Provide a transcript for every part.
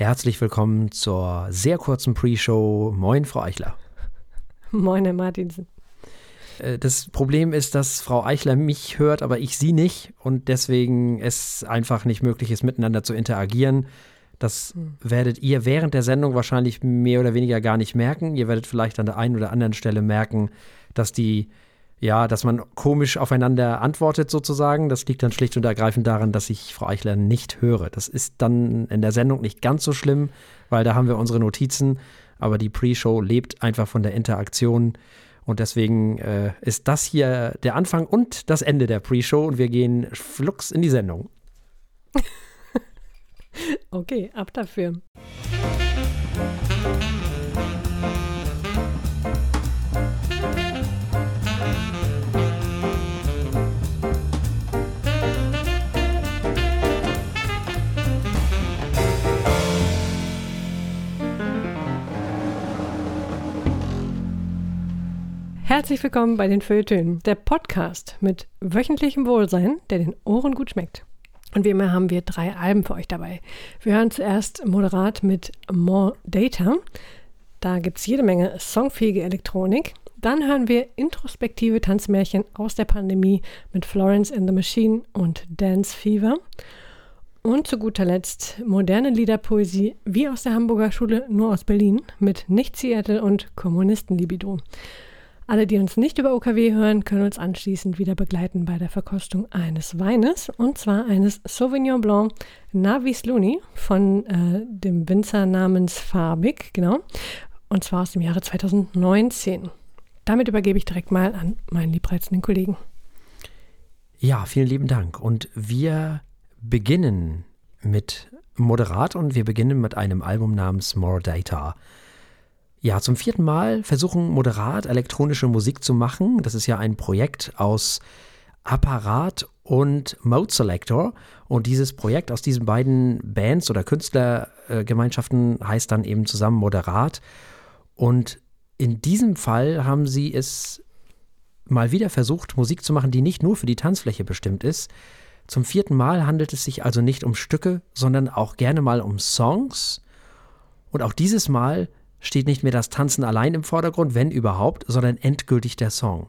Herzlich willkommen zur sehr kurzen Pre-Show. Moin, Frau Eichler. Moin, Herr Martinsen. Äh, das Problem ist, dass Frau Eichler mich hört, aber ich sie nicht und deswegen es einfach nicht möglich ist, miteinander zu interagieren. Das hm. werdet ihr während der Sendung wahrscheinlich mehr oder weniger gar nicht merken. Ihr werdet vielleicht an der einen oder anderen Stelle merken, dass die, ja, dass man komisch aufeinander antwortet sozusagen. Das liegt dann schlicht und ergreifend daran, dass ich Frau Eichler nicht höre. Das ist dann in der Sendung nicht ganz so schlimm, weil da haben wir unsere Notizen. Aber die Pre-Show lebt einfach von der Interaktion. Und deswegen äh, ist das hier der Anfang und das Ende der Pre-Show und wir gehen flugs in die Sendung. okay, ab dafür. Herzlich willkommen bei den Feuilletönen, der Podcast mit wöchentlichem Wohlsein, der den Ohren gut schmeckt. Und wie immer haben wir drei Alben für euch dabei. Wir hören zuerst moderat mit More Data. Da gibt es jede Menge songfähige Elektronik. Dann hören wir introspektive Tanzmärchen aus der Pandemie mit Florence in the Machine und Dance Fever. Und zu guter Letzt moderne Liederpoesie wie aus der Hamburger Schule, nur aus Berlin mit Nicht Seattle und Kommunistenlibido. Alle, die uns nicht über OKW hören, können uns anschließend wieder begleiten bei der Verkostung eines Weines und zwar eines Sauvignon Blanc Navis Luni von äh, dem Winzer namens Farbig, genau, und zwar aus dem Jahre 2019. Damit übergebe ich direkt mal an meinen liebreizenden Kollegen. Ja, vielen lieben Dank. Und wir beginnen mit Moderat und wir beginnen mit einem Album namens More Data. Ja, zum vierten Mal versuchen Moderat elektronische Musik zu machen. Das ist ja ein Projekt aus Apparat und Mode Selector. Und dieses Projekt aus diesen beiden Bands oder Künstlergemeinschaften heißt dann eben zusammen Moderat. Und in diesem Fall haben sie es mal wieder versucht, Musik zu machen, die nicht nur für die Tanzfläche bestimmt ist. Zum vierten Mal handelt es sich also nicht um Stücke, sondern auch gerne mal um Songs. Und auch dieses Mal steht nicht mehr das Tanzen allein im Vordergrund, wenn überhaupt, sondern endgültig der Song.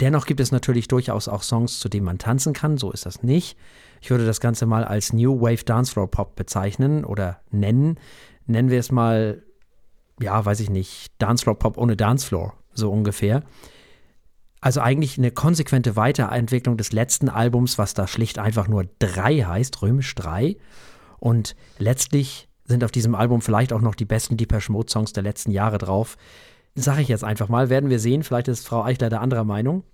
Dennoch gibt es natürlich durchaus auch Songs, zu denen man tanzen kann, so ist das nicht. Ich würde das Ganze mal als New Wave Dancefloor Pop bezeichnen oder nennen. Nennen wir es mal, ja, weiß ich nicht, Dancefloor Pop ohne Dancefloor, so ungefähr. Also eigentlich eine konsequente Weiterentwicklung des letzten Albums, was da schlicht einfach nur 3 heißt, römisch 3. Und letztlich sind auf diesem Album vielleicht auch noch die besten Deepesh Mode Songs der letzten Jahre drauf. Sag ich jetzt einfach mal, werden wir sehen. Vielleicht ist Frau Eichler der anderer Meinung.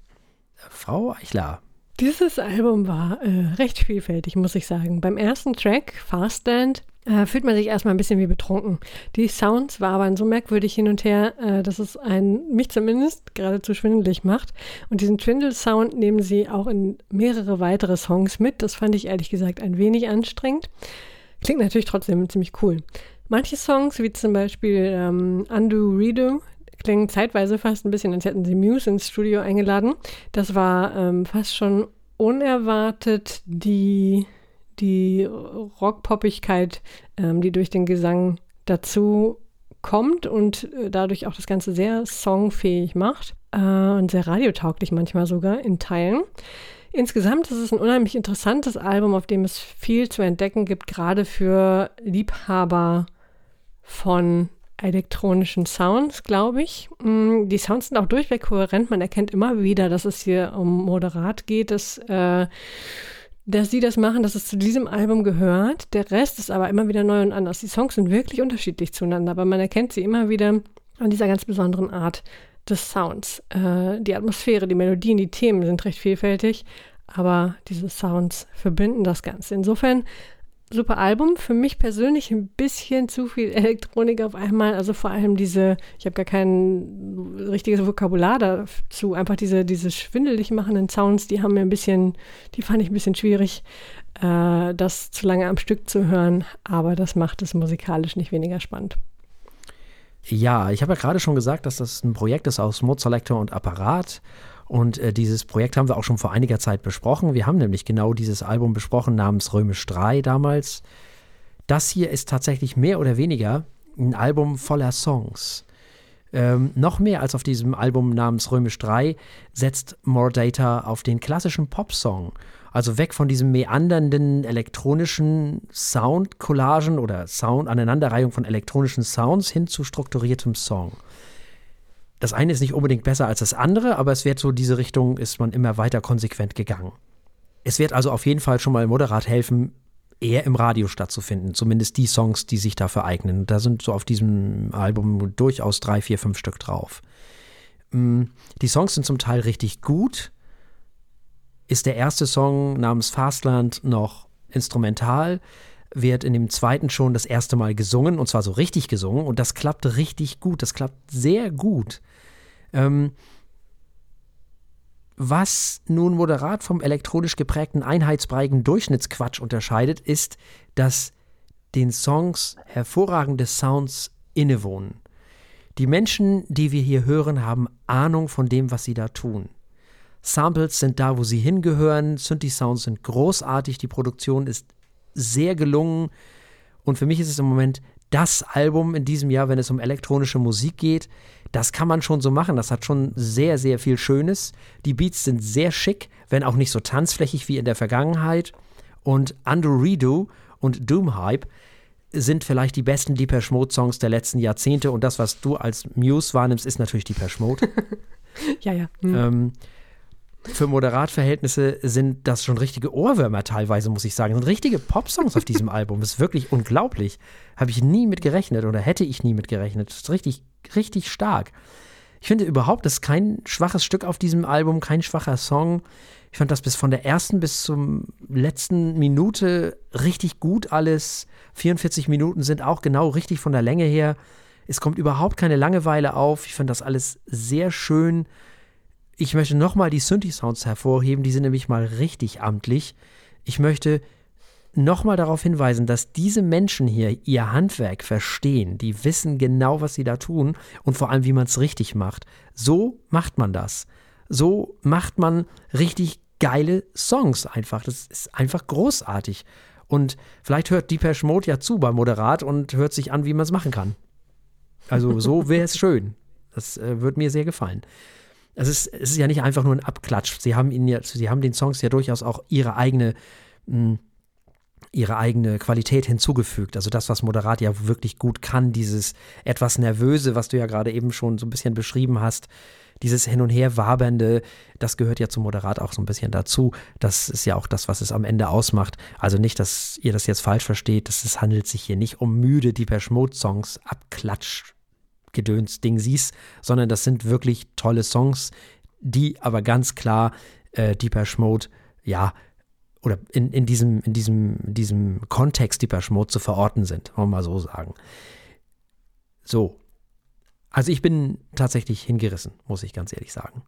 Frau Eichler. Dieses Album war äh, recht vielfältig, muss ich sagen. Beim ersten Track, Fastland, äh, fühlt man sich erstmal ein bisschen wie betrunken. Die Sounds waren so merkwürdig hin und her, äh, dass es einen, mich zumindest, geradezu schwindelig macht. Und diesen Schwindel-Sound nehmen sie auch in mehrere weitere Songs mit. Das fand ich ehrlich gesagt ein wenig anstrengend. Klingt natürlich trotzdem ziemlich cool. Manche Songs, wie zum Beispiel ähm, Undo Redo, klingen zeitweise fast ein bisschen, als hätten sie Muse ins Studio eingeladen. Das war ähm, fast schon unerwartet die, die Rockpoppigkeit, ähm, die durch den Gesang dazu kommt und äh, dadurch auch das Ganze sehr songfähig macht äh, und sehr radiotauglich manchmal sogar in Teilen. Insgesamt ist es ein unheimlich interessantes Album, auf dem es viel zu entdecken gibt, gerade für Liebhaber von elektronischen Sounds, glaube ich. Mm, die Sounds sind auch durchweg kohärent. Man erkennt immer wieder, dass es hier um Moderat geht, dass, äh, dass sie das machen, dass es zu diesem Album gehört. Der Rest ist aber immer wieder neu und anders. Die Songs sind wirklich unterschiedlich zueinander, aber man erkennt sie immer wieder an dieser ganz besonderen Art des Sounds. Äh, die Atmosphäre, die Melodien, die Themen sind recht vielfältig, aber diese Sounds verbinden das Ganze. Insofern super Album. Für mich persönlich ein bisschen zu viel Elektronik auf einmal. Also vor allem diese, ich habe gar kein richtiges Vokabular dazu. Einfach diese, diese schwindelig machenden Sounds, die haben mir ein bisschen, die fand ich ein bisschen schwierig, äh, das zu lange am Stück zu hören. Aber das macht es musikalisch nicht weniger spannend. Ja, ich habe ja gerade schon gesagt, dass das ein Projekt ist aus Mode Selector und Apparat. Und äh, dieses Projekt haben wir auch schon vor einiger Zeit besprochen. Wir haben nämlich genau dieses Album besprochen namens Römisch 3 damals. Das hier ist tatsächlich mehr oder weniger ein Album voller Songs. Ähm, noch mehr als auf diesem Album namens Römisch 3 setzt More Data auf den klassischen Popsong. Also weg von diesem meandernden elektronischen Sound-Collagen oder Sound-Aneinanderreihung von elektronischen Sounds hin zu strukturiertem Song. Das eine ist nicht unbedingt besser als das andere, aber es wird so, diese Richtung ist man immer weiter konsequent gegangen. Es wird also auf jeden Fall schon mal moderat helfen, eher im Radio stattzufinden. Zumindest die Songs, die sich dafür eignen. Da sind so auf diesem Album durchaus drei, vier, fünf Stück drauf. Mm, die Songs sind zum Teil richtig gut. Ist der erste Song namens Fastland noch instrumental, wird in dem zweiten schon das erste Mal gesungen und zwar so richtig gesungen und das klappt richtig gut. Das klappt sehr gut. Ähm, was nun moderat vom elektronisch geprägten einheitsbreigen Durchschnittsquatsch unterscheidet, ist, dass den Songs hervorragende Sounds innewohnen. Die Menschen, die wir hier hören, haben Ahnung von dem, was sie da tun. Samples sind da, wo sie hingehören, Synthi-Sounds sind großartig, die Produktion ist sehr gelungen und für mich ist es im Moment das Album in diesem Jahr, wenn es um elektronische Musik geht. Das kann man schon so machen. Das hat schon sehr, sehr viel Schönes. Die Beats sind sehr schick, wenn auch nicht so tanzflächig wie in der Vergangenheit. Und Undo Redo und Doom Hype sind vielleicht die besten Deepesh Mode Songs der letzten Jahrzehnte. Und das, was du als Muse wahrnimmst, ist natürlich Deepesh Mode. ja, ja. Hm. Ähm, für Moderatverhältnisse sind das schon richtige Ohrwürmer teilweise, muss ich sagen. Das sind richtige Popsongs auf diesem Album. Das ist wirklich unglaublich. Habe ich nie mit gerechnet oder hätte ich nie mit gerechnet. Das ist richtig, richtig stark. Ich finde überhaupt, das ist kein schwaches Stück auf diesem Album, kein schwacher Song. Ich fand das bis von der ersten bis zum letzten Minute richtig gut alles. 44 Minuten sind auch genau richtig von der Länge her. Es kommt überhaupt keine Langeweile auf. Ich fand das alles sehr schön ich möchte nochmal die Synthi-Sounds hervorheben, die sind nämlich mal richtig amtlich. Ich möchte nochmal darauf hinweisen, dass diese Menschen hier ihr Handwerk verstehen, die wissen genau, was sie da tun und vor allem, wie man es richtig macht. So macht man das. So macht man richtig geile Songs einfach. Das ist einfach großartig. Und vielleicht hört Deepesh Mode ja zu beim Moderat und hört sich an, wie man es machen kann. Also so wäre es schön. Das äh, würde mir sehr gefallen es ist, es ist ja nicht einfach nur ein Abklatsch. Sie haben ihnen ja, sie haben den Songs ja durchaus auch ihre eigene, mh, hm, ihre eigene Qualität hinzugefügt. Also das, was Moderat ja wirklich gut kann, dieses etwas Nervöse, was du ja gerade eben schon so ein bisschen beschrieben hast, dieses Hin- und Her wabernde, das gehört ja zum Moderat auch so ein bisschen dazu. Das ist ja auch das, was es am Ende ausmacht. Also nicht, dass ihr das jetzt falsch versteht. Es handelt sich hier nicht um müde Deepesh Mode Songs, Abklatsch Gedöns-Ding siehst, sondern das sind wirklich tolle Songs, die aber ganz klar äh, Deepesh Mode, ja, oder in, in, diesem, in diesem, diesem Kontext Deepesh Mode zu verorten sind, wollen wir mal so sagen. So. Also ich bin tatsächlich hingerissen, muss ich ganz ehrlich sagen.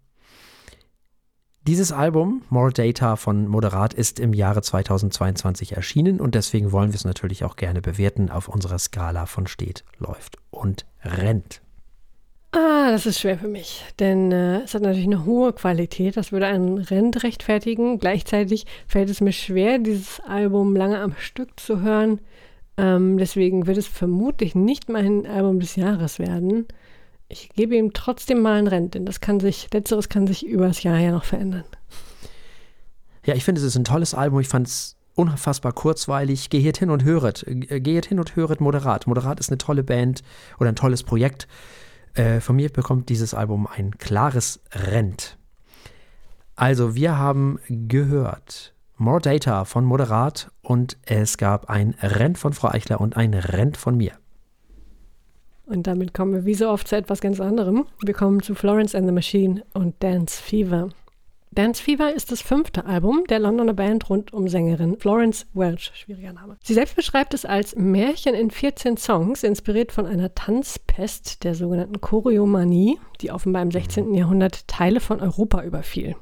Dieses Album, More Data von Moderat, ist im Jahre 2022 erschienen und deswegen wollen wir es natürlich auch gerne bewerten auf unserer Skala von steht, läuft und rennt. Ah, das ist schwer für mich, denn äh, es hat natürlich eine hohe Qualität. Das würde einen Rent rechtfertigen. Gleichzeitig fällt es mir schwer, dieses Album lange am Stück zu hören. Ähm, deswegen wird es vermutlich nicht mein Album des Jahres werden. Ich gebe ihm trotzdem mal einen Rent, denn das kann sich, letzteres kann sich übers Jahr ja noch verändern. Ja, ich finde, es ist ein tolles Album. Ich fand es unfassbar kurzweilig. Gehet hin und höret. Gehet hin und höret Moderat. Moderat ist eine tolle Band oder ein tolles Projekt. Äh, von mir bekommt dieses Album ein klares Rent. Also, wir haben gehört More Data von Moderat und es gab ein Rent von Frau Eichler und ein Rent von mir. Und damit kommen wir wie so oft zu etwas ganz anderem. Wir kommen zu Florence and the Machine und Dance Fever. Dance Fever ist das fünfte Album der Londoner Band rund um Sängerin Florence Welch, schwieriger Name. Sie selbst beschreibt es als Märchen in 14 Songs, inspiriert von einer Tanzpest, der sogenannten Choreomanie, die offenbar im 16. Jahrhundert Teile von Europa überfiel.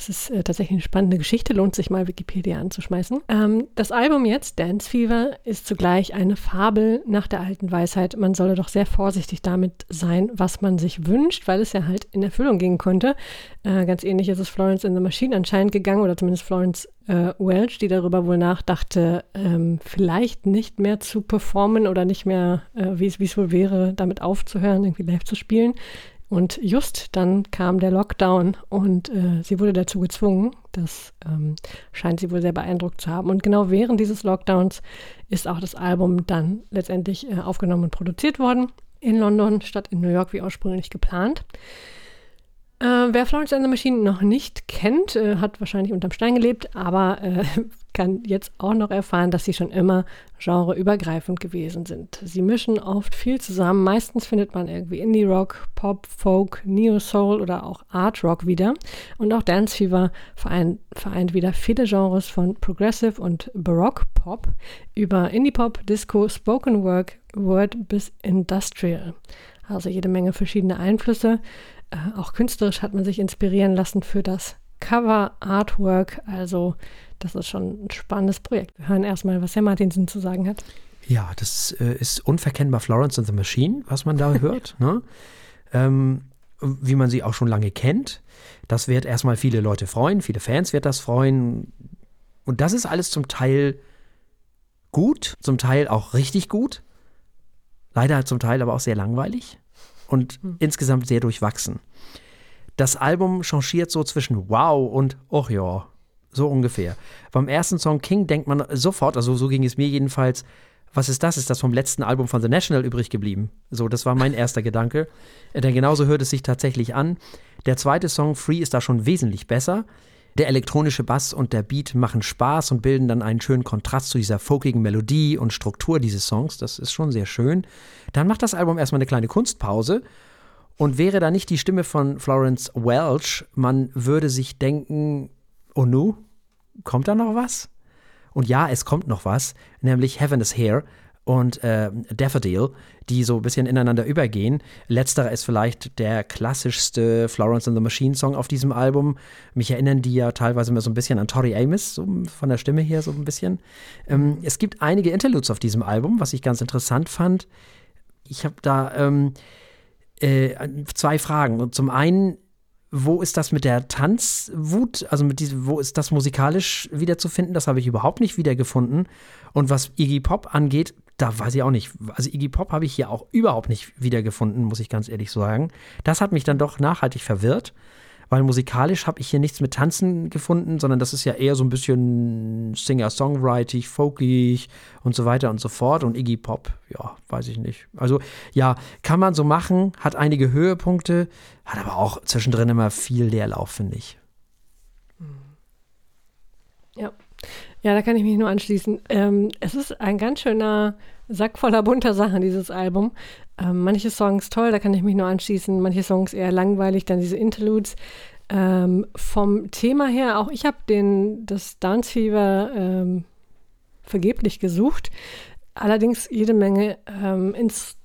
Es ist äh, tatsächlich eine spannende Geschichte, lohnt sich mal Wikipedia anzuschmeißen. Ähm, das Album jetzt, Dance Fever, ist zugleich eine Fabel nach der alten Weisheit. Man solle doch sehr vorsichtig damit sein, was man sich wünscht, weil es ja halt in Erfüllung gehen könnte. Äh, ganz ähnlich ist es Florence in the Machine anscheinend gegangen, oder zumindest Florence äh, Welch, die darüber wohl nachdachte, ähm, vielleicht nicht mehr zu performen oder nicht mehr, äh, wie es wohl wäre, damit aufzuhören, irgendwie live zu spielen. Und just dann kam der Lockdown und äh, sie wurde dazu gezwungen. Das ähm, scheint sie wohl sehr beeindruckt zu haben. Und genau während dieses Lockdowns ist auch das Album dann letztendlich äh, aufgenommen und produziert worden in London statt in New York wie ursprünglich geplant. Äh, wer Florence and the Machine noch nicht kennt, äh, hat wahrscheinlich unterm Stein gelebt, aber äh, kann jetzt auch noch erfahren, dass sie schon immer genreübergreifend gewesen sind. Sie mischen oft viel zusammen. Meistens findet man irgendwie Indie-Rock, Pop, Folk, Neo-Soul oder auch Art-Rock wieder. Und auch Dance Fever vereint, vereint wieder viele Genres von Progressive und Baroque-Pop über Indie-Pop, Disco, Spoken Word, Word bis Industrial. Also jede Menge verschiedene Einflüsse. Äh, auch künstlerisch hat man sich inspirieren lassen für das Cover Artwork. Also das ist schon ein spannendes Projekt. Wir hören erstmal, was Herr Martinsen zu sagen hat. Ja, das äh, ist unverkennbar Florence and the Machine, was man da hört. ne? ähm, wie man sie auch schon lange kennt. Das wird erstmal viele Leute freuen, viele Fans wird das freuen. Und das ist alles zum Teil gut, zum Teil auch richtig gut. Leider zum Teil aber auch sehr langweilig und hm. insgesamt sehr durchwachsen. Das Album changiert so zwischen wow und oh ja, so ungefähr. Beim ersten Song King denkt man sofort, also so ging es mir jedenfalls, was ist das? Ist das vom letzten Album von The National übrig geblieben? So, das war mein erster Gedanke. Denn genauso hört es sich tatsächlich an. Der zweite Song, Free, ist da schon wesentlich besser. Der elektronische Bass und der Beat machen Spaß und bilden dann einen schönen Kontrast zu dieser folkigen Melodie und Struktur dieses Songs. Das ist schon sehr schön. Dann macht das Album erstmal eine kleine Kunstpause. Und wäre da nicht die Stimme von Florence Welch, man würde sich denken, oh nu, kommt da noch was? Und ja, es kommt noch was, nämlich Heaven is Here und äh, Daffodil, die so ein bisschen ineinander übergehen. Letzterer ist vielleicht der klassischste Florence and the Machine Song auf diesem Album. Mich erinnern die ja teilweise immer so ein bisschen an Tori Amos, so von der Stimme her so ein bisschen. Ähm, es gibt einige Interludes auf diesem Album, was ich ganz interessant fand. Ich habe da ähm, äh, zwei Fragen. Und zum einen wo ist das mit der Tanzwut, also mit diesem, wo ist das musikalisch wiederzufinden? Das habe ich überhaupt nicht wiedergefunden. Und was Iggy Pop angeht, da weiß ich auch nicht. Also Iggy Pop habe ich hier auch überhaupt nicht wiedergefunden, muss ich ganz ehrlich sagen. Das hat mich dann doch nachhaltig verwirrt weil musikalisch habe ich hier nichts mit Tanzen gefunden, sondern das ist ja eher so ein bisschen Singer-Songwriting, folkig und so weiter und so fort. Und Iggy Pop, ja, weiß ich nicht. Also ja, kann man so machen, hat einige Höhepunkte, hat aber auch zwischendrin immer viel Leerlauf, finde ich. Ja. Ja, da kann ich mich nur anschließen. Ähm, es ist ein ganz schöner Sack voller bunter Sachen, dieses Album. Ähm, manche Songs toll, da kann ich mich nur anschließen, manche Songs eher langweilig, dann diese Interludes. Ähm, vom Thema her, auch ich habe das Dance Fever ähm, vergeblich gesucht. Allerdings jede Menge ähm,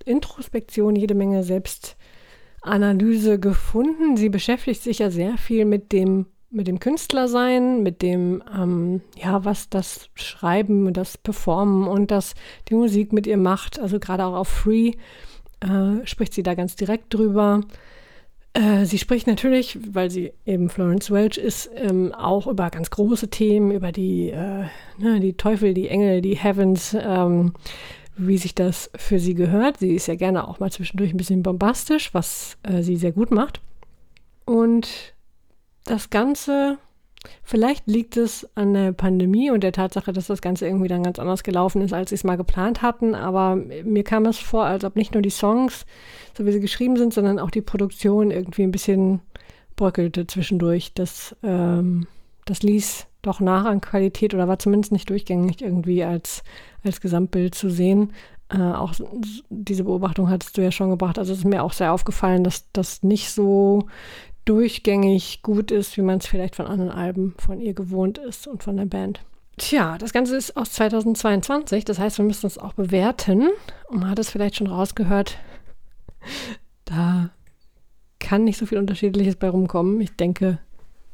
Introspektion, jede Menge Selbstanalyse gefunden. Sie beschäftigt sich ja sehr viel mit dem mit dem Künstlersein, mit dem, ähm, ja, was das Schreiben, das Performen und das die Musik mit ihr macht. Also gerade auch auf Free äh, spricht sie da ganz direkt drüber. Äh, sie spricht natürlich, weil sie eben Florence Welch ist, ähm, auch über ganz große Themen, über die, äh, ne, die Teufel, die Engel, die Heavens, ähm, wie sich das für sie gehört. Sie ist ja gerne auch mal zwischendurch ein bisschen bombastisch, was äh, sie sehr gut macht. Und das Ganze, vielleicht liegt es an der Pandemie und der Tatsache, dass das Ganze irgendwie dann ganz anders gelaufen ist, als sie es mal geplant hatten. Aber mir kam es vor, als ob nicht nur die Songs, so wie sie geschrieben sind, sondern auch die Produktion irgendwie ein bisschen bröckelte zwischendurch. Das, ähm, das ließ doch nach an Qualität oder war zumindest nicht durchgängig irgendwie als, als Gesamtbild zu sehen. Äh, auch diese Beobachtung hattest du ja schon gebracht. Also es ist mir auch sehr aufgefallen, dass das nicht so durchgängig gut ist, wie man es vielleicht von anderen Alben von ihr gewohnt ist und von der Band. Tja, das Ganze ist aus 2022, das heißt, wir müssen es auch bewerten. Und man hat es vielleicht schon rausgehört, da kann nicht so viel Unterschiedliches bei rumkommen. Ich denke,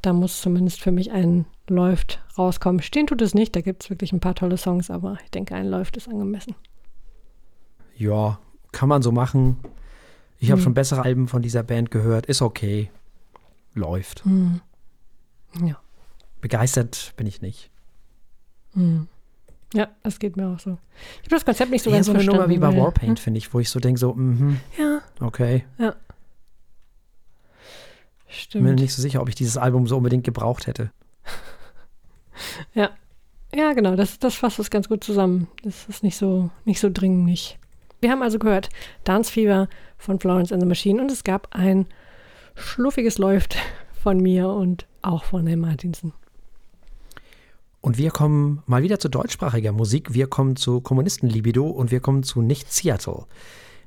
Da muss zumindest für mich ein Läuft rauskommen. Stehen tut es nicht, da gibt es wirklich ein paar tolle Songs, aber ich denke, ein Läuft ist angemessen. Ja, kann man so machen. Ich habe hm. schon bessere Alben von dieser Band gehört. Ist okay. Läuft. Hm. Ja. Begeistert bin ich nicht. Hm. Ja, das geht mir auch so. Ich habe das Konzept nicht so ja, ganz so eine Nummer wie bei Warpaint, hm? finde ich, wo ich so denke, so, mhm. Ja. Okay. Ja. Stimmt. Bin mir nicht so sicher, ob ich dieses Album so unbedingt gebraucht hätte. ja. Ja, genau, das, das fasst es ganz gut zusammen. Das ist nicht so, nicht so dringlich. Wir haben also gehört Dance Fever von Florence and the Machine und es gab ein schluffiges Läuft von mir und auch von Herrn Martinsen. Und wir kommen mal wieder zu deutschsprachiger Musik. Wir kommen zu Kommunistenlibido und wir kommen zu Nicht Seattle.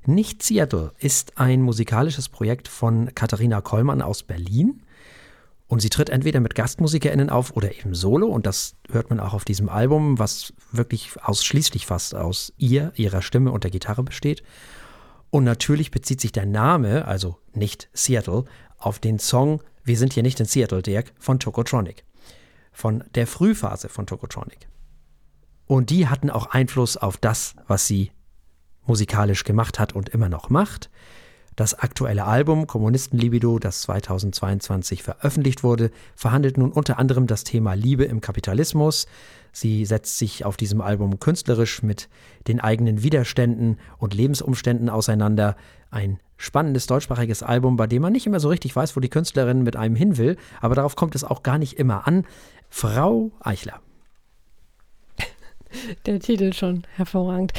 Nicht Seattle ist ein musikalisches Projekt von Katharina Kollmann aus Berlin. Und sie tritt entweder mit GastmusikerInnen auf oder eben solo. Und das hört man auch auf diesem Album, was wirklich ausschließlich fast aus ihr, ihrer Stimme und der Gitarre besteht. Und natürlich bezieht sich der Name, also nicht Seattle, auf den Song Wir sind hier nicht in Seattle, Dirk, von Tokotronic. Von der Frühphase von Tokotronic. Und die hatten auch Einfluss auf das, was sie musikalisch gemacht hat und immer noch macht. Das aktuelle Album Kommunistenlibido, das 2022 veröffentlicht wurde, verhandelt nun unter anderem das Thema Liebe im Kapitalismus. Sie setzt sich auf diesem Album künstlerisch mit den eigenen Widerständen und Lebensumständen auseinander. Ein spannendes deutschsprachiges Album, bei dem man nicht immer so richtig weiß, wo die Künstlerin mit einem hin will, aber darauf kommt es auch gar nicht immer an. Frau Eichler. Der Titel schon hervorragend.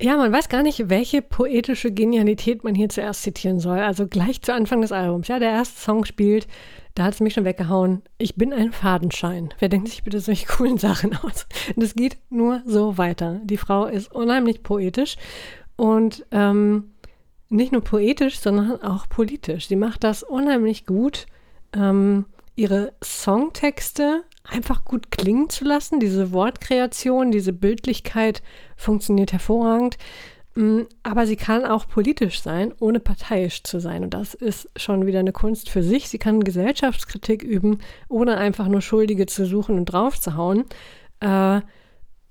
Ja, man weiß gar nicht, welche poetische Genialität man hier zuerst zitieren soll. Also gleich zu Anfang des Albums. Ja, der erste Song spielt, da hat es mich schon weggehauen. Ich bin ein Fadenschein. Wer denkt sich bitte solche coolen Sachen aus? Es geht nur so weiter. Die Frau ist unheimlich poetisch und ähm, nicht nur poetisch, sondern auch politisch. Sie macht das unheimlich gut. Ähm, ihre Songtexte einfach gut klingen zu lassen. Diese Wortkreation, diese Bildlichkeit funktioniert hervorragend. Mm, aber sie kann auch politisch sein, ohne parteiisch zu sein. Und das ist schon wieder eine Kunst für sich. Sie kann Gesellschaftskritik üben, ohne einfach nur Schuldige zu suchen und draufzuhauen. Äh,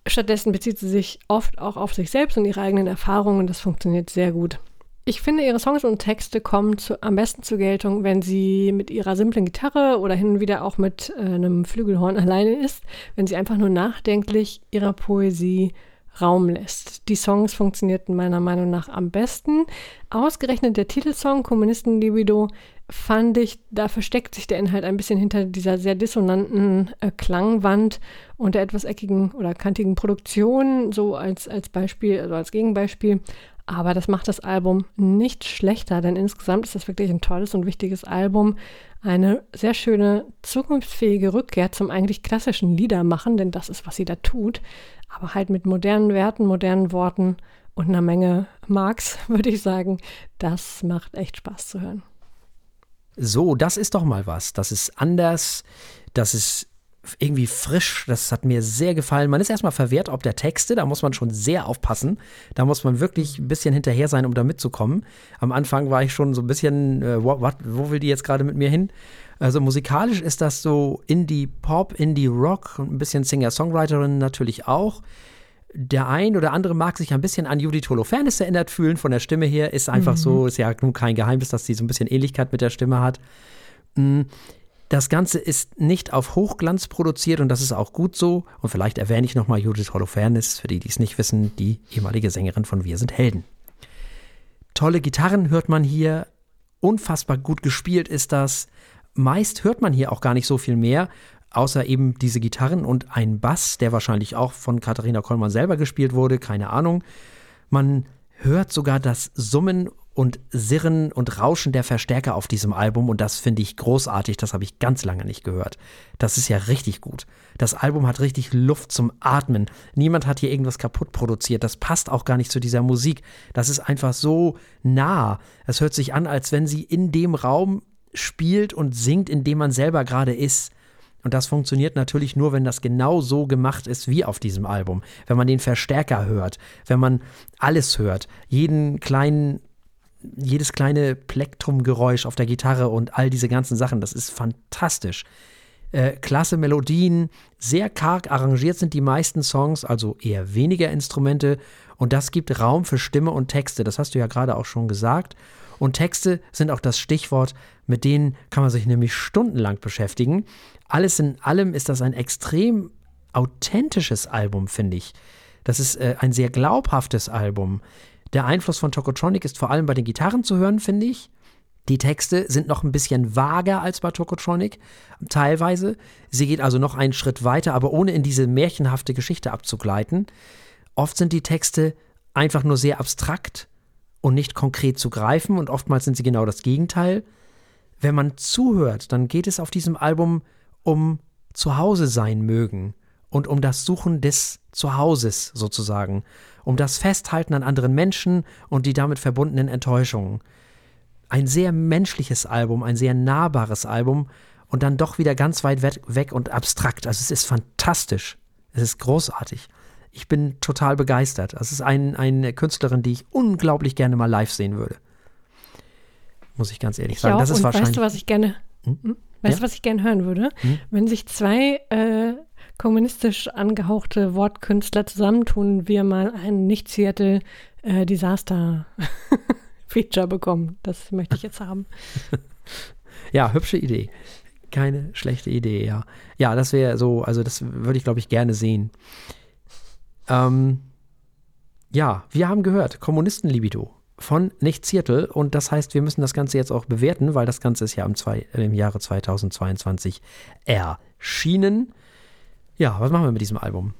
stattdessen bezieht sie sich oft auch auf sich selbst und ihre eigenen Erfahrungen. Das funktioniert sehr gut. Ich finde, ihre Songs und Texte kommen zu, am besten zur Geltung, wenn sie mit ihrer simplen Gitarre oder hin und wieder auch mit äh, einem Flügelhorn alleine ist, wenn sie einfach nur nachdenklich ihrer Poesie Raum lässt. Die Songs funktionierten meiner Meinung nach am besten. Ausgerechnet der Titelsong Kommunistenlibido fand ich, da versteckt sich der Inhalt ein bisschen hinter dieser sehr dissonanten äh, Klangwand und der etwas eckigen oder kantigen Produktion, so als, als Beispiel, also als Gegenbeispiel. Aber das macht das Album nicht schlechter, denn insgesamt ist das wirklich ein tolles und wichtiges Album. Eine sehr schöne, zukunftsfähige Rückkehr zum eigentlich klassischen Liedermachen, denn das ist, was sie da tut. Aber halt mit modernen Werten, modernen Worten und einer Menge Marx, würde ich sagen. Das macht echt Spaß zu hören. So, das ist doch mal was. Das ist anders. Das ist irgendwie frisch. Das hat mir sehr gefallen. Man ist erstmal verwehrt ob der Texte, da muss man schon sehr aufpassen. Da muss man wirklich ein bisschen hinterher sein, um da mitzukommen. Am Anfang war ich schon so ein bisschen, äh, what, wo will die jetzt gerade mit mir hin? Also musikalisch ist das so Indie-Pop, Indie-Rock ein bisschen Singer-Songwriterin natürlich auch. Der ein oder andere mag sich ein bisschen an Judith Holofernes erinnert fühlen, von der Stimme her. Ist einfach mhm. so, ist ja nun kein Geheimnis, dass sie so ein bisschen Ähnlichkeit mit der Stimme hat. Das Ganze ist nicht auf Hochglanz produziert und das ist auch gut so. Und vielleicht erwähne ich nochmal Judith Holofernes, für die, die es nicht wissen, die ehemalige Sängerin von Wir sind Helden. Tolle Gitarren hört man hier, unfassbar gut gespielt ist das. Meist hört man hier auch gar nicht so viel mehr, außer eben diese Gitarren und ein Bass, der wahrscheinlich auch von Katharina Kollmann selber gespielt wurde, keine Ahnung. Man hört sogar das Summen und Sirren und Rauschen der Verstärker auf diesem Album und das finde ich großartig, das habe ich ganz lange nicht gehört. Das ist ja richtig gut. Das Album hat richtig Luft zum Atmen. Niemand hat hier irgendwas kaputt produziert. Das passt auch gar nicht zu dieser Musik. Das ist einfach so nah. Es hört sich an, als wenn sie in dem Raum spielt und singt, in dem man selber gerade ist. Und das funktioniert natürlich nur, wenn das genau so gemacht ist wie auf diesem Album. Wenn man den Verstärker hört, wenn man alles hört, jeden kleinen jedes kleine Plektrumgeräusch auf der Gitarre und all diese ganzen Sachen, das ist fantastisch. Äh, klasse Melodien, sehr karg arrangiert sind die meisten Songs, also eher weniger Instrumente und das gibt Raum für Stimme und Texte, das hast du ja gerade auch schon gesagt. Und Texte sind auch das Stichwort, mit denen kann man sich nämlich stundenlang beschäftigen. Alles in allem ist das ein extrem authentisches Album, finde ich. Das ist äh, ein sehr glaubhaftes Album. Der Einfluss von Tokotronic ist vor allem bei den Gitarren zu hören, finde ich. Die Texte sind noch ein bisschen vager als bei Tokotronic, teilweise. Sie geht also noch einen Schritt weiter, aber ohne in diese märchenhafte Geschichte abzugleiten. Oft sind die Texte einfach nur sehr abstrakt und nicht konkret zu greifen und oftmals sind sie genau das Gegenteil. Wenn man zuhört, dann geht es auf diesem Album um Zuhause sein mögen und um das Suchen des Zuhauses sozusagen, um das Festhalten an anderen Menschen und die damit verbundenen Enttäuschungen. Ein sehr menschliches Album, ein sehr nahbares Album und dann doch wieder ganz weit weg und abstrakt. Also es ist fantastisch. Es ist großartig. Ich bin total begeistert. Es ist ein, eine Künstlerin, die ich unglaublich gerne mal live sehen würde. Muss ich ganz ehrlich Ich sagen. auch. Das ist und wahrscheinlich. weißt du, was ich gerne, Hm? hm? weißt Ja? du, was ich gerne hören würde? Hm? Wenn sich zwei äh, kommunistisch angehauchte Wortkünstler zusammentun, wir mal ein Nicht-Seattle äh, Disaster Feature bekommen. Das möchte ich jetzt haben. Ja, hübsche Idee. Keine schlechte Idee, ja. Ja, das wäre so, also das würde ich, glaube ich, gerne sehen. Ähm, ja, wir haben gehört, Kommunistenlibido von Nicht Ziertel und das heißt, wir müssen das Ganze jetzt auch bewerten, weil das Ganze ist ja im, zwei, im Jahre 2022 erschienen. Ja, was machen wir mit diesem Album?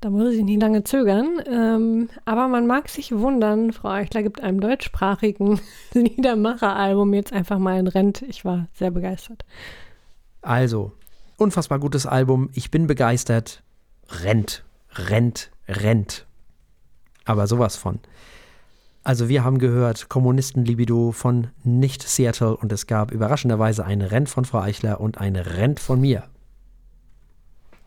Da muss ich nicht lange zögern. Ähm, aber man mag sich wundern, Frau Eichler gibt einem deutschsprachigen Liedermacher-Album jetzt einfach mal ein Rent. Ich war sehr begeistert. Also, unfassbar gutes Album. Ich bin begeistert. Rennt, rennt, rennt. Aber sowas von. Also, wir haben gehört Kommunistenlibido von Nicht Seattle und es gab überraschenderweise ein Rent von Frau Eichler und ein Rent von mir.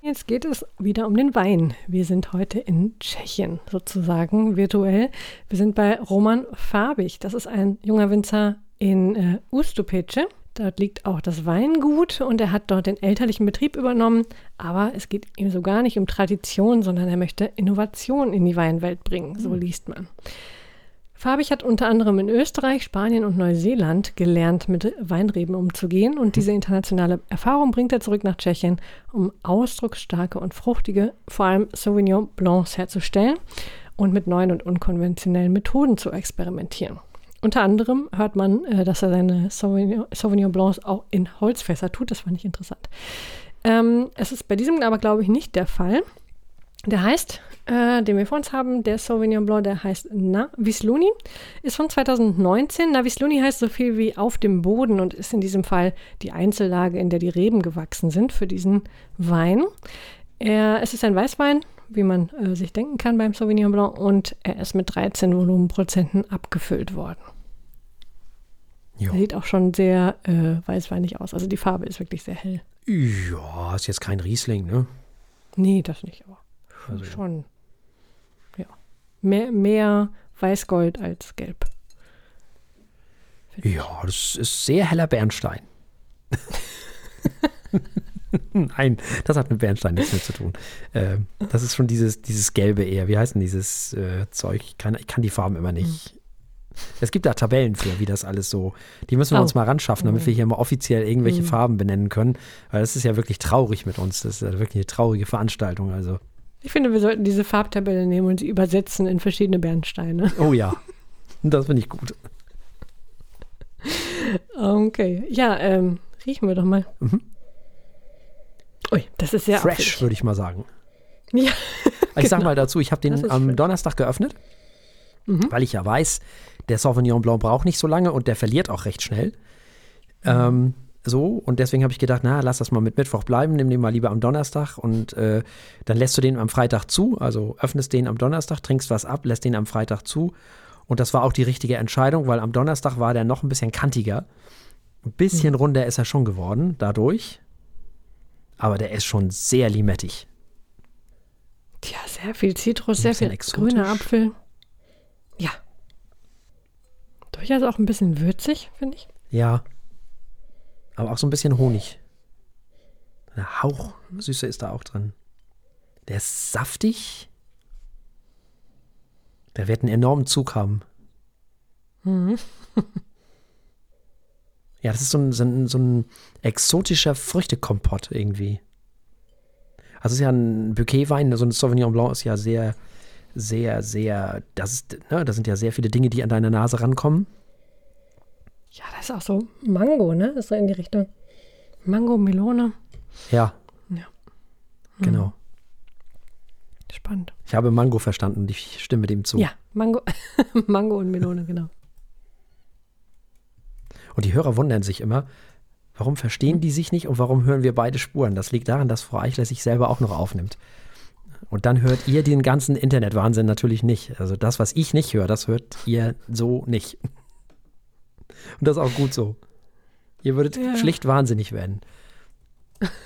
Jetzt geht es wieder um den Wein. Wir sind heute in Tschechien sozusagen virtuell. Wir sind bei Roman Farbig. Das ist ein junger Winzer in äh, Ustupece. Dort liegt auch das Weingut und er hat dort den elterlichen Betrieb übernommen. Aber es geht ihm so gar nicht um Tradition, sondern er möchte Innovation in die Weinwelt bringen. So liest man. Farbig hat unter anderem in Österreich, Spanien und Neuseeland gelernt, mit Weinreben umzugehen. Und diese internationale Erfahrung bringt er zurück nach Tschechien, um ausdrucksstarke und fruchtige, vor allem Sauvignon Blancs herzustellen und mit neuen und unkonventionellen Methoden zu experimentieren. Unter anderem hört man, äh, dass er seine Sauvignon, Sauvignon Blancs auch in Holzfässer tut. Das fand ich interessant. Ähm, es ist bei diesem aber, glaube ich, nicht der Fall. Der heißt, äh, den wir vor uns haben, der Sauvignon Blanc, der heißt Navisluni, ist von 2019. Navisluni heißt so viel wie auf dem Boden und ist in diesem Fall die Einzellage, in der die Reben gewachsen sind für diesen Wein. Er, es ist ein Weißwein, wie man äh, sich denken kann beim Sauvignon Blanc, und er ist mit 13 Volumenprozenten abgefüllt worden. Ja. Sieht auch schon sehr äh, weißweinig aus. Also die Farbe ist wirklich sehr hell. ja, ist jetzt kein Riesling, ne? Nee, das nicht, aber Also, schon. Mehr, mehr Weißgold als Gelb. ja, das ist sehr heller Bernstein. Nein, das hat mit Bernstein nichts mehr zu tun. Ähm, das ist schon dieses, dieses Gelbe eher. Wie heißt denn dieses äh, Zeug? Ich kann, ich kann die Farben immer nicht. Es gibt da Tabellen für, wie das alles so. Die müssen wir Oh. uns mal ran schaffen, damit wir hier mal offiziell irgendwelche Mhm. Farben benennen können. Weil das ist ja wirklich traurig mit uns. Das ist ja wirklich eine traurige Veranstaltung. Also, Ich finde, wir sollten diese Farbtabelle nehmen und sie übersetzen in verschiedene Bernsteine. oh ja, das finde ich gut. Okay. Ja, ähm, riechen wir doch mal. Mhm. Ui, das ist sehr Fresh, würde ich mal sagen. Ja, Ich sag Genau. mal dazu, ich habe den am fresh. Donnerstag geöffnet, Mhm. weil ich ja weiß, der Sauvignon Blanc braucht nicht so lange und der verliert auch recht schnell. Ähm, so, und deswegen habe ich gedacht, na, lass das mal mit Mittwoch bleiben, nimm den mal lieber am Donnerstag und äh, dann lässt du den am Freitag zu, also öffnest den am Donnerstag, trinkst was ab, lässt den am Freitag zu. Und das war auch die richtige Entscheidung, weil am Donnerstag war der noch ein bisschen kantiger. Ein bisschen Mhm. runder ist er schon geworden, dadurch. Aber der ist schon sehr limettig. Tja, sehr viel Zitrus, sehr viel exotisch. grüner Apfel. Ja. Ist auch ein bisschen würzig, finde ich. Ja. Aber auch so ein bisschen Honig. Ein Hauch Süße ist da auch drin. Der ist saftig. Der wird einen enormen Zug haben. Mhm. ja, das ist so ein, so ein, so ein exotischer Früchtekompott irgendwie. Also es ist ja ein Bouquetwein, so ein Sauvignon Blanc ist ja sehr, sehr, sehr, das ist, ne, da sind ja sehr viele Dinge, die an deine Nase rankommen. Ja, das ist auch so Mango, ne? Das ist so in die Richtung. Mango, Melone. Ja. Ja. Genau. Spannend. Ich habe Mango verstanden und ich stimme dem zu. Ja, Mango, Mango und Melone, genau. Und die Hörer wundern sich immer, warum verstehen die sich nicht und warum hören wir beide Spuren? Das liegt daran, dass Frau Eichler sich selber auch noch aufnimmt. Und dann hört ihr den ganzen Internetwahnsinn natürlich nicht. Also das, was ich nicht höre, das hört ihr so nicht. Und das ist auch gut so. Ihr würdet Ja. schlicht wahnsinnig werden.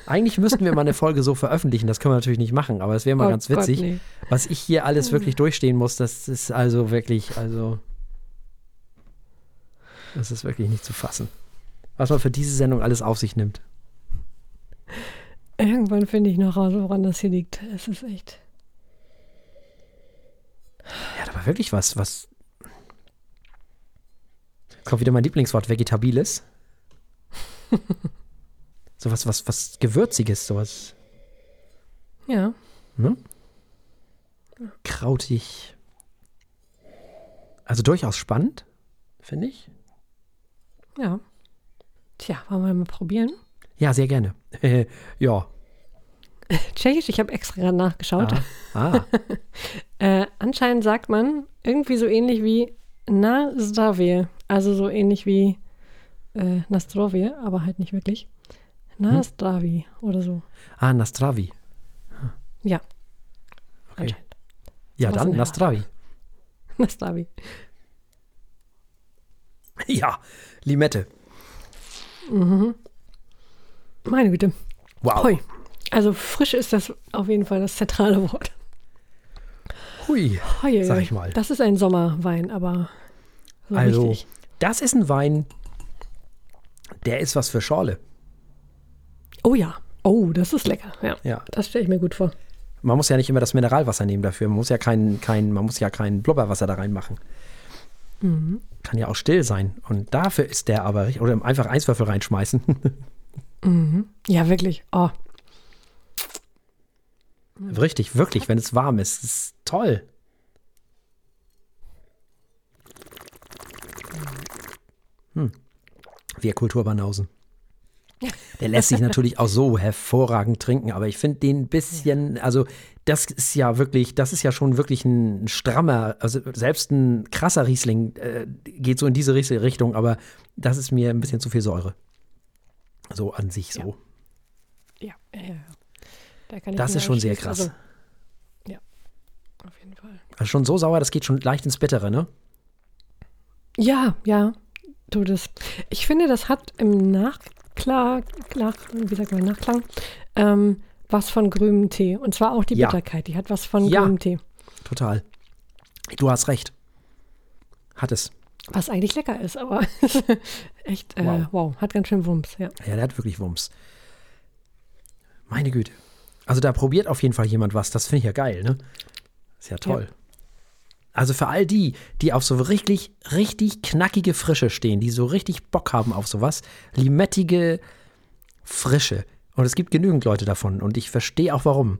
Eigentlich müssten wir mal eine Folge so veröffentlichen, das können wir natürlich nicht machen, aber es wäre mal Oh ganz Gott, witzig, nee. was ich hier alles wirklich durchstehen muss, das ist also wirklich, also das ist wirklich nicht zu fassen. Was man für diese Sendung alles auf sich nimmt. Irgendwann finde ich noch raus, woran das hier liegt. Es ist echt. Er hat aber wirklich was, was. Jetzt kommt wieder mein Lieblingswort, Vegetabiles. sowas, was, was Gewürziges, sowas. Ja. Ne? Krautig. Also durchaus spannend, finde ich. Ja. Tja, wollen wir mal probieren? Ja, sehr gerne. ja. Tschechisch, ich habe extra gerade nachgeschaut. Ah. ah. Äh, anscheinend sagt man irgendwie so ähnlich wie na zdravie. Also so ähnlich wie äh, Nastrovie, aber halt nicht wirklich. Na Hm? oder so. ah, Nastravi. Ja. Okay. Ja, dann. Nastravi. Nastravi. Ja, Limette. Meine Güte. Wow. Hoi. Also frisch ist das auf jeden Fall das zentrale Wort. Hui. Hoi, Sag ich mal. Das ist ein Sommerwein, aber so Also, richtig. das ist ein Wein, der ist was für Schorle. Oh ja. Oh, das ist lecker. Ja. Ja. Das stelle ich mir gut vor. Man muss ja nicht immer das Mineralwasser nehmen dafür. Man muss ja kein, kein, man muss ja kein Blubberwasser da reinmachen. Mhm. Kann ja auch still sein. Und dafür ist der aber. Oder einfach Eiswürfel reinschmeißen. Ja, wirklich. Oh, richtig, wirklich, wenn es warm ist. Das ist toll. Hm. Wir Kulturbanausen. Der lässt sich natürlich auch so hervorragend trinken, aber ich finde den ein bisschen, also das ist ja wirklich, das ist ja schon wirklich ein strammer, also selbst ein krasser Riesling äh, geht so in diese Richtung, aber das ist mir ein bisschen zu viel Säure. So an sich so. ja, ja. Da Das ist schon sehr krass. Also, ja, auf jeden Fall. Also schon so sauer, das geht schon leicht ins Bittere, ne? Ja, ja, tut es. Ich finde, das hat im Nachklang, nach, wie sagt man, Nachklang, ähm, was von grünem Tee. Und zwar auch die Ja. Bitterkeit, die hat was von Ja. grünem Tee. Total. Du hast recht. Hat es. Was eigentlich lecker ist, aber echt, äh, Wow. wow. hat ganz schön Wumms, ja. Ja, der hat wirklich Wumms. Meine Güte. Also da probiert auf jeden Fall jemand was. Das finde ich ja geil, ne? Ist ja toll. Also für all die, die auf so richtig, richtig knackige Frische stehen, die so richtig Bock haben auf sowas, limettige Frische. Und es gibt genügend Leute davon. Und ich verstehe auch warum.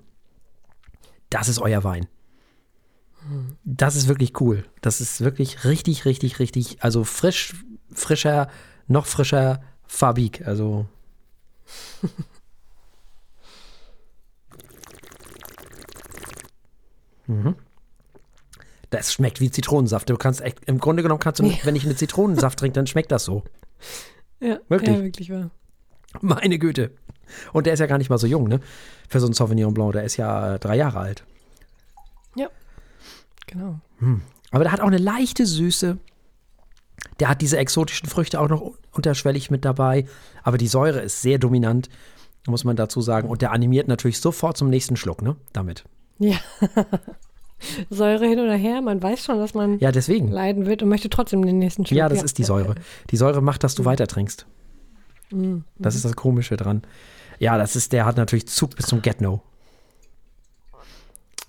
Das ist euer Wein. Das ist wirklich cool. Das ist wirklich richtig, richtig, richtig, also frisch, frischer, noch frischer Fabik. Also. mhm. Das schmeckt wie Zitronensaft. Du kannst echt, im Grunde genommen kannst du, Ja. wenn ich einen Zitronensaft trinke, dann schmeckt das so. Ja, Wirklich? Ja, wirklich wahr. Meine Güte. Und der ist ja gar nicht mal so jung, ne? Für so einen Sauvignon Blanc. Der ist ja äh, drei Jahre alt. Ja, genau. Aber der hat auch eine leichte Süße. Der hat diese exotischen Früchte auch noch un- unterschwellig mit dabei. Aber die Säure ist sehr dominant, muss man dazu sagen. Und der animiert natürlich sofort zum nächsten Schluck, ne? Damit. Ja, Säure hin oder her. Man weiß schon, dass man Ja, deswegen. leiden wird und möchte trotzdem den nächsten Schluck. Ja, das ist die Säure. Die Säure macht, dass du weiter trinkst. Mhm. Das ist das Komische dran. Ja, das ist, der hat natürlich Zug bis zum Get-No.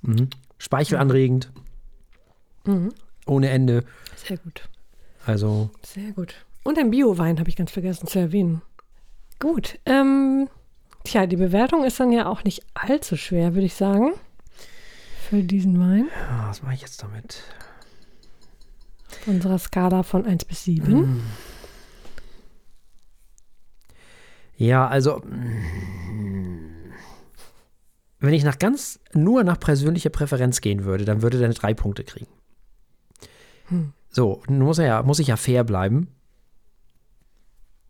Mhm. Speichelanregend. Mhm. Ohne Ende. Sehr gut. Also, Sehr gut. Und ein Bio-Wein habe ich ganz vergessen zu erwähnen. Gut. Ähm, tja, die Bewertung ist dann ja auch nicht allzu schwer, würde ich sagen. Für diesen Wein. ja, was mache ich jetzt damit? Auf unserer Skala von 1 bis 7. Ja, also, mm, wenn ich nach ganz, nur nach persönlicher Präferenz gehen würde, dann würde der drei Punkte kriegen. Hm. So, nun muss er ja, muss ich ja fair bleiben.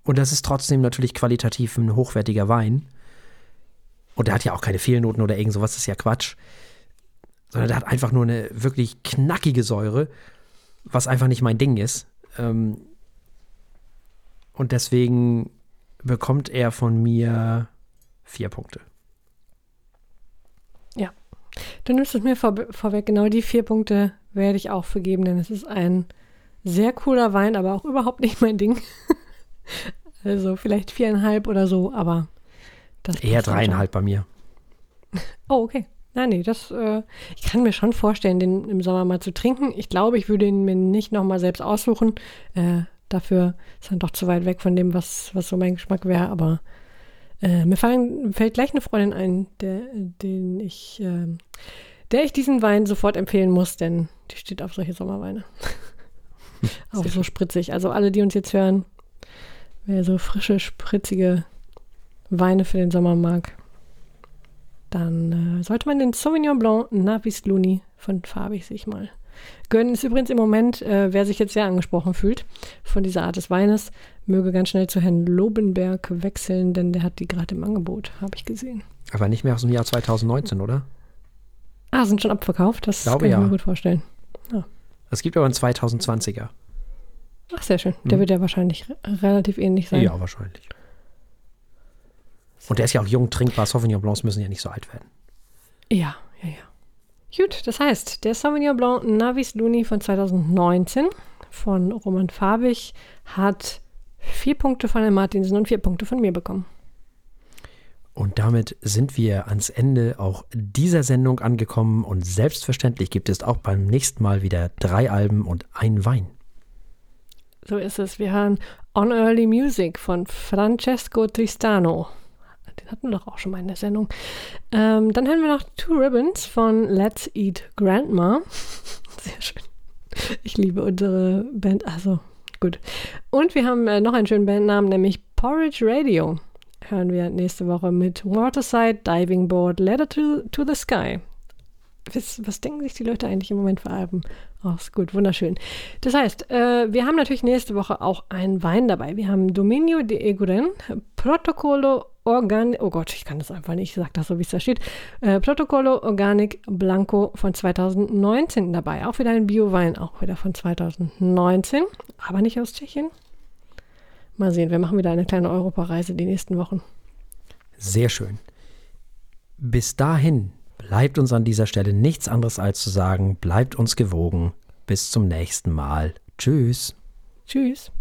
Und das ist trotzdem natürlich qualitativ ein hochwertiger Wein. Und der hat ja auch keine Fehlnoten oder irgend sowas, das ist ja Quatsch. Sondern der hat einfach nur eine wirklich knackige Säure, was einfach nicht mein Ding ist. Ähm, und deswegen bekommt er von mir vier Punkte. Du nimmst es mir vor, vorweg. Genau die vier Punkte werde ich auch vergeben, denn es ist ein sehr cooler Wein, aber auch überhaupt nicht mein Ding. also vielleicht viereinhalb oder so, aber das Eher dann schon. dreieinhalb bei mir. Oh, okay. Nein, nee, das, äh, ich kann mir schon vorstellen, den im Sommer mal zu trinken. Ich glaube, ich würde ihn mir nicht nochmal selbst aussuchen. Äh, dafür ist dann doch zu weit weg von dem, was, was so mein Geschmack wäre. Aber äh, mir fallen, fällt gleich eine Freundin ein, der, den ich, äh, der ich diesen Wein sofort empfehlen muss, denn die steht auf solche Sommerweine. Auch so spritzig. Also alle, die uns jetzt hören, wer so frische, spritzige Weine für den Sommer mag, dann äh, sollte man den Sauvignon Blanc Navis Luni von Farbig sich mal gönnen. Ist übrigens im Moment, äh, wer sich jetzt sehr angesprochen fühlt von dieser Art des Weines, möge ganz schnell zu Herrn Lobenberg wechseln, denn der hat die gerade im Angebot, habe ich gesehen. Aber nicht mehr aus dem Jahr 2019, oder? Ah, sind schon abverkauft? Das Glaube kann ich ja. mir gut vorstellen. Es gibt aber einen 2020er. Ach, sehr schön. Der Mhm. wird ja wahrscheinlich re relativ ähnlich sein. Ja, wahrscheinlich. Und der ist ja auch jung trinkbar. Sauvignon Blancs müssen ja nicht so alt werden. Ja, ja, ja. Gut, das heißt, der Sauvignon Blanc Navis Luni von 2019 von Roman Farbig hat vier Punkte von Herrn Martinsen und vier Punkte von mir bekommen. Und damit sind wir ans Ende auch dieser Sendung angekommen. Und selbstverständlich gibt es auch beim nächsten Mal wieder drei Alben und ein Wein. So ist es. Wir hören On Early Music von Francesco Tristano. Den hatten wir doch auch schon mal in der Sendung. Ähm, dann hören wir noch Two Ribbons von Let's Eat Grandma. Sehr schön. Ich liebe unsere Band. Also, gut. Und wir haben äh, noch einen schönen Bandnamen, nämlich Porridge Radio. Hören wir nächste Woche mit Waterside, Diving Board, Letter to, to the Sky. Was, was denken sich die Leute eigentlich im Moment für Alben? Ach, ist gut, wunderschön. Das heißt, äh, wir haben natürlich nächste Woche auch einen Wein dabei. Wir haben Dominio de Eguren, Protocolo Organic, oh Gott, ich kann das einfach nicht, ich sage das so, wie es da steht. Äh, Protocolo Organic Blanco von 2019 dabei. Auch wieder ein Bio-Wein, auch wieder von 2019, aber nicht aus Tschechien. Mal sehen, wir machen wieder eine kleine Europareise die nächsten Wochen. Sehr schön. Bis dahin bleibt uns an dieser Stelle nichts anderes als zu sagen, bleibt uns gewogen. Bis zum nächsten Mal. Tschüss. Tschüss.